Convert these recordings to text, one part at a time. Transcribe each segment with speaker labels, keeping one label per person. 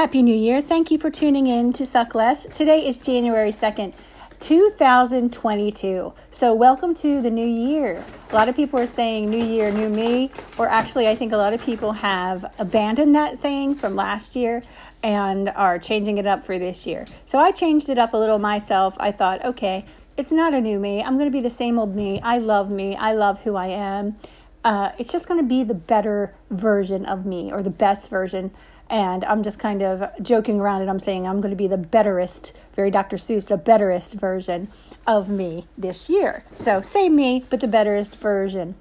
Speaker 1: Happy New Year. Thank you for tuning in to Suck Less. Today is January 2nd, 2022. So, welcome to the new year. A lot of people are saying new year, new me, or actually, I think a lot of people have abandoned that saying from last year and are changing it up for this year. So, I changed it up a little myself. I thought, okay, it's not a new me. I'm going to be the same old me. I love me. I love who I am. Uh, it's just going to be the better version of me or the best version and I'm just kind of joking around and I'm saying I'm going to be the betterest, very Dr. Seuss, the betterest version of me this year. So, same me, but the betterest version.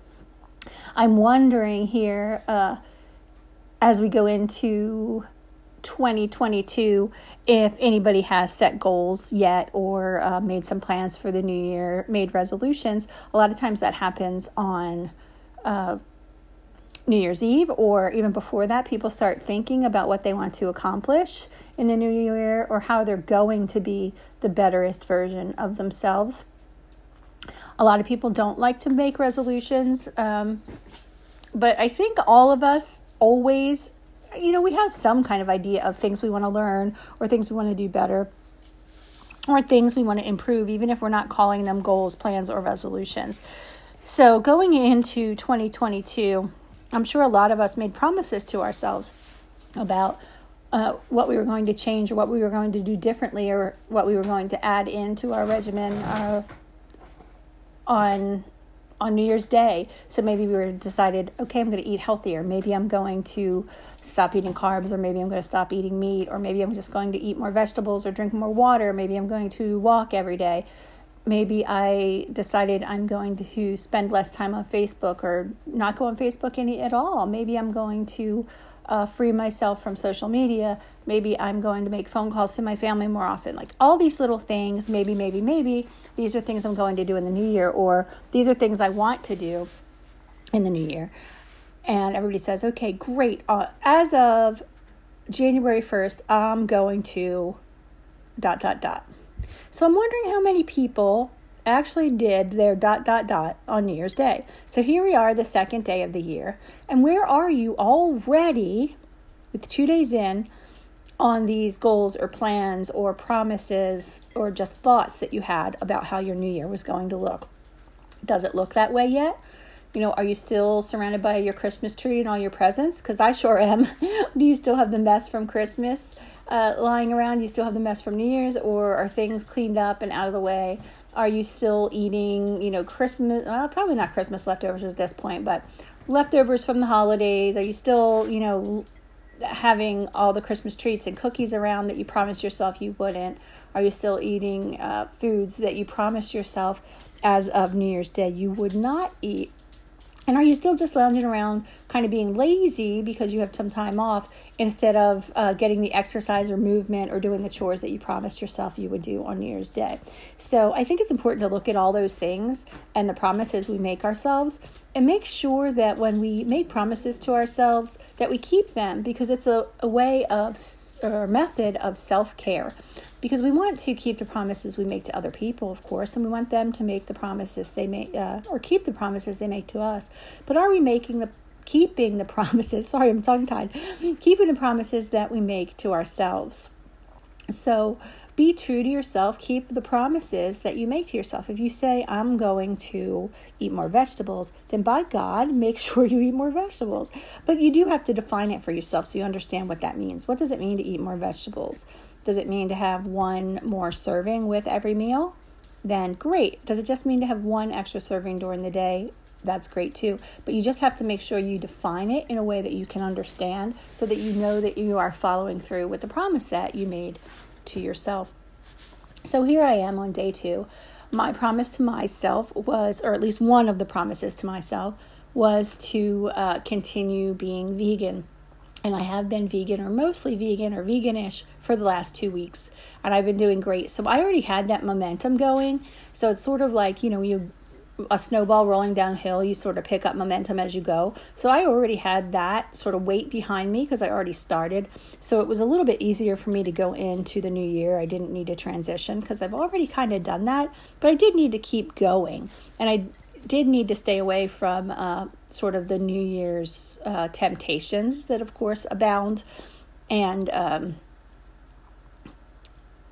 Speaker 1: I'm wondering here uh, as we go into 2022 if anybody has set goals yet or uh, made some plans for the new year, made resolutions. A lot of times that happens on uh, New Year's Eve or even before that, people start thinking about what they want to accomplish in the new year or how they're going to be the betterest version of themselves. A lot of people don't like to make resolutions, um, but I think all of us always, you know, we have some kind of idea of things we want to learn or things we want to do better or things we want to improve, even if we're not calling them goals, plans, or resolutions. So, going into 2022, I'm sure a lot of us made promises to ourselves about uh, what we were going to change or what we were going to do differently or what we were going to add into our regimen uh, on on New Year's Day. So maybe we were decided, okay, I'm going to eat healthier. Maybe I'm going to stop eating carbs, or maybe I'm going to stop eating meat, or maybe I'm just going to eat more vegetables or drink more water. Maybe I'm going to walk every day maybe I decided I'm going to spend less time on Facebook or not go on Facebook any at all. Maybe I'm going to uh, free myself from social media. Maybe I'm going to make phone calls to my family more often. Like all these little things, maybe, maybe, maybe, these are things I'm going to do in the new year, or these are things I want to do in the new year. And everybody says, okay, great. Uh, as of January 1st, I'm going to dot, dot, dot. So I'm wondering how many people actually did their dot dot dot on New Year's Day. So here we are, the second day of the year. And where are you already with two days in on these goals or plans or promises or just thoughts that you had about how your new year was going to look? Does it look that way yet? You know, are you still surrounded by your Christmas tree and all your presents? Because I sure am. Do you still have the mess from Christmas? uh, lying around? You still have the mess from New Year's, or are things cleaned up and out of the way? Are you still eating, you know, Christmas? Well, probably not Christmas leftovers at this point, but leftovers from the holidays. Are you still, you know, having all the Christmas treats and cookies around that you promised yourself you wouldn't? Are you still eating uh, foods that you promised yourself as of New Year's Day you would not eat? And are you still just lounging around, kind of being lazy because you have some time off instead of uh, getting the exercise or movement or doing the chores that you promised yourself you would do on New Year's Day? So I think it's important to look at all those things and the promises we make ourselves and make sure that when we make promises to ourselves that we keep them because it's a, a way of or method of self-care because we want to keep the promises we make to other people, of course, and we want them to make the promises they make uh, or keep the promises they make to us. But are we making the keeping the promises? Sorry, I'm tongue tied. keeping the promises that we make to ourselves. So be true to yourself. Keep the promises that you make to yourself. If you say, I'm going to eat more vegetables, then by God, make sure you eat more vegetables. But you do have to define it for yourself so you understand what that means. What does it mean to eat more vegetables? Does it mean to have one more serving with every meal? Then great. Does it just mean to have one extra serving during the day? That's great too. But you just have to make sure you define it in a way that you can understand so that you know that you are following through with the promise that you made to yourself. So here I am on day two. My promise to myself was, or at least one of the promises to myself, was to uh, continue being vegan and I have been vegan or mostly vegan or veganish for the last two weeks, and I've been doing great. So I already had that momentum going. So it's sort of like you know you a snowball rolling downhill. You sort of pick up momentum as you go. So I already had that sort of weight behind me because I already started. So it was a little bit easier for me to go into the new year. I didn't need to transition because I've already kind of done that, but I did need to keep going, and I did need to stay away from uh, sort of the New Year's uh, temptations that, of course, abound. And um,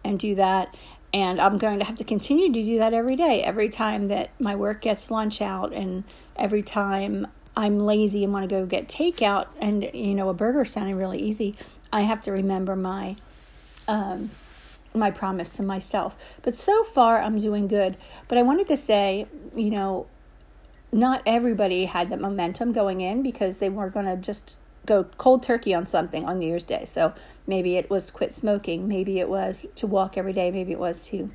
Speaker 1: and do that. And I'm going to have to continue to do that every day. Every time that my work gets lunch out, and every time I'm lazy and want to go get takeout, and you know, a burger sounding really easy, I have to remember my um, my promise to myself. But so far, I'm doing good. But I wanted to say, you know, not everybody had the momentum going in because they weren't going to just go cold turkey on something on New Year's Day. So maybe it was quit smoking, maybe it was to walk every day, maybe it was to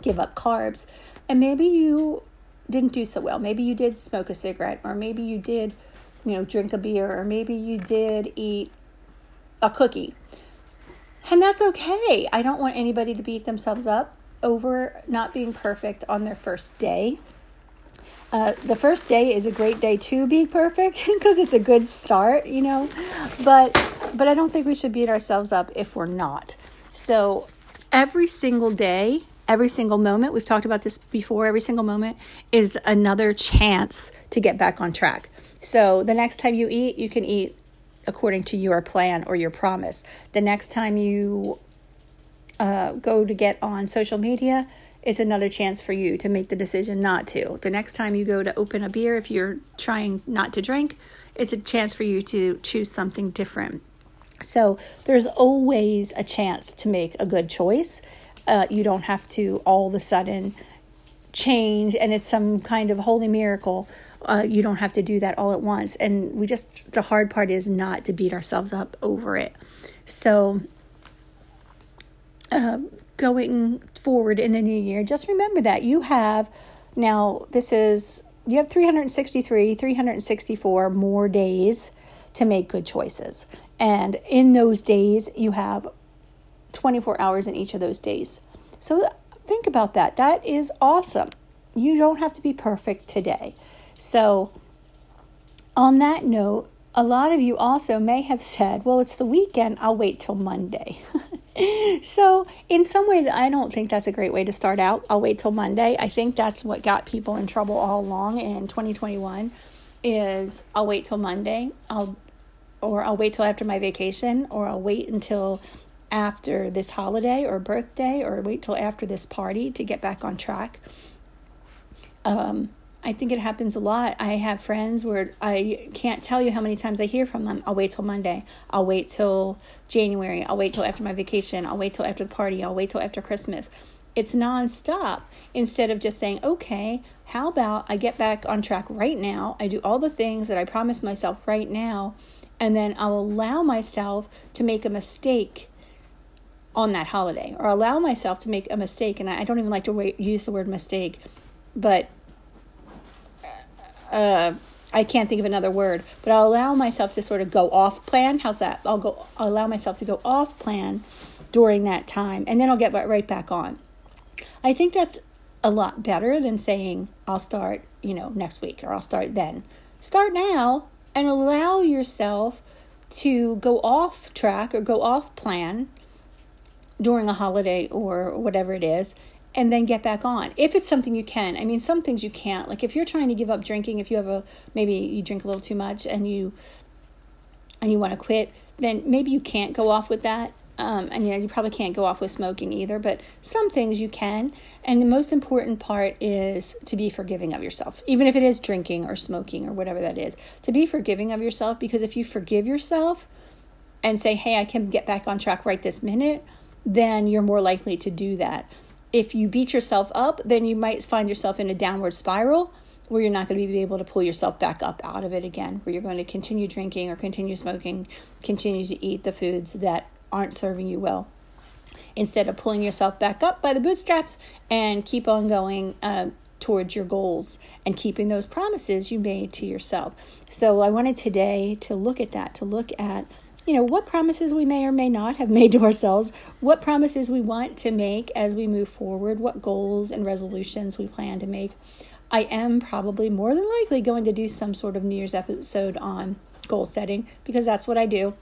Speaker 1: give up carbs. And maybe you didn't do so well. Maybe you did smoke a cigarette, or maybe you did, you know, drink a beer, or maybe you did eat a cookie. And that's okay. I don't want anybody to beat themselves up over not being perfect on their first day. Uh, the first day is a great day to be perfect because it's a good start, you know. But but I don't think we should beat ourselves up if we're not. So every single day, every single moment, we've talked about this before, every single moment is another chance to get back on track. So the next time you eat, you can eat according to your plan or your promise. The next time you uh, go to get on social media, is another chance for you to make the decision not to. The next time you go to open a beer, if you're trying not to drink, it's a chance for you to choose something different. So there's always a chance to make a good choice. Uh, you don't have to all of a sudden change and it's some kind of holy miracle uh, you don't have to do that all at once. And we just, the hard part is not to beat ourselves up over it. So, uh, going forward in the new year, just remember that you have now, this is, you have 363, 364 more days to make good choices. And in those days, you have 24 hours in each of those days. So think about that. That is awesome. You don't have to be perfect today. So, on that note, a lot of you also may have said, well, it's the weekend, I'll wait till Monday. so, in some ways, I don't think that's a great way to start out. I'll wait till Monday. I think that's what got people in trouble all along in 2021 is I'll wait till Monday. I'll or I'll wait till after my vacation or I'll wait until after this holiday or birthday or wait till after this party to get back on track. Um, I think it happens a lot. I have friends where I can't tell you how many times I hear from them. I'll wait till Monday. I'll wait till January. I'll wait till after my vacation. I'll wait till after the party. I'll wait till after Christmas. It's nonstop instead of just saying, okay, how about I get back on track right now? I do all the things that I promised myself right now, and then I'll allow myself to make a mistake on that holiday or allow myself to make a mistake. And I don't even like to use the word mistake, but uh, I can't think of another word, but I'll allow myself to sort of go off plan. How's that? I'll go. I'll allow myself to go off plan during that time, and then I'll get right back on. I think that's a lot better than saying I'll start, you know, next week or I'll start then. Start now and allow yourself to go off track or go off plan during a holiday or whatever it is and then get back on if it's something you can i mean some things you can't like if you're trying to give up drinking if you have a maybe you drink a little too much and you and you want to quit then maybe you can't go off with that um, and know you probably can't go off with smoking either, but some things you can. And the most important part is to be forgiving of yourself, even if it is drinking or smoking or whatever that is. To be forgiving of yourself, because if you forgive yourself and say, hey, I can get back on track right this minute, then you're more likely to do that if you beat yourself up, then you might find yourself in a downward spiral where you're not going to be able to pull yourself back up out of it again, where you're going to continue drinking or continue smoking, continue to eat the foods that aren't serving you well. Instead of pulling yourself back up by the bootstraps and keep on going uh, towards your goals and keeping those promises you made to yourself. So, I wanted today to look at that, to look at you know, what promises we may or may not have made to ourselves, what promises we want to make as we move forward, what goals and resolutions we plan to make. I am probably more than likely going to do some sort of New Year's episode on goal setting because that's what I do.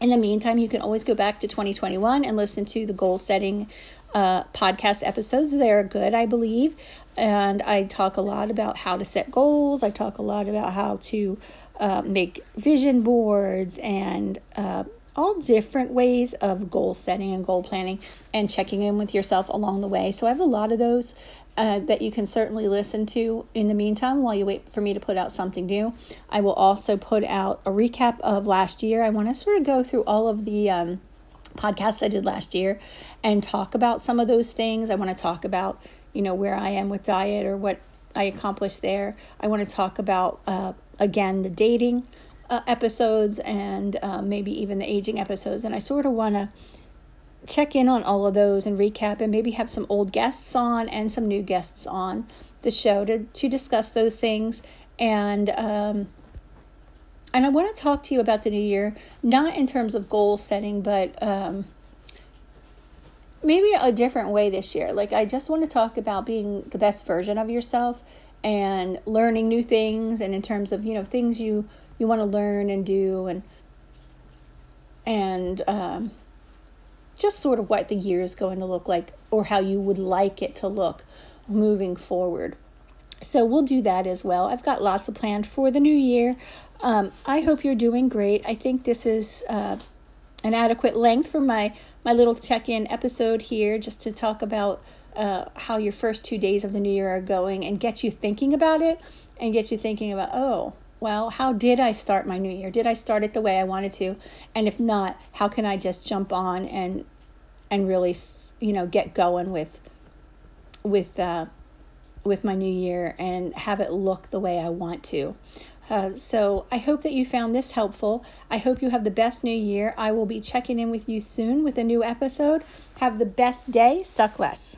Speaker 1: In the meantime, you can always go back to 2021 and listen to the goal setting uh, podcast episodes. They're good, I believe. And I talk a lot about how to set goals. I talk a lot about how to uh, make vision boards and uh, all different ways of goal setting and goal planning and checking in with yourself along the way. So I have a lot of those uh, that you can certainly listen to in the meantime while you wait for me to put out something new. I will also put out a recap of last year. I want to sort of go through all of the um, podcasts I did last year and talk about some of those things. I want to talk about, you know, where I am with diet or what I accomplished there. I want to talk about, uh, again, the dating uh, episodes and uh, maybe even the aging episodes. And I sort of want to check in on all of those and recap and maybe have some old guests on and some new guests on the show to, to discuss those things and um, and I want to talk to you about the new year, not in terms of goal setting, but um, maybe a different way this year. Like, I just want to talk about being the best version of yourself and learning new things, and in terms of you know things you you want to learn and do, and and um, just sort of what the year is going to look like or how you would like it to look moving forward. So we'll do that as well. I've got lots of planned for the new year. Um, I hope you're doing great. I think this is uh, an adequate length for my my little check-in episode here, just to talk about uh, how your first two days of the new year are going and get you thinking about it and get you thinking about oh well, how did I start my new year? Did I start it the way I wanted to? And if not, how can I just jump on and and really, you know, get going with with uh, with my new year and have it look the way I want to. Uh, so I hope that you found this helpful. I hope you have the best new year. I will be checking in with you soon with a new episode. Have the best day. Suck less.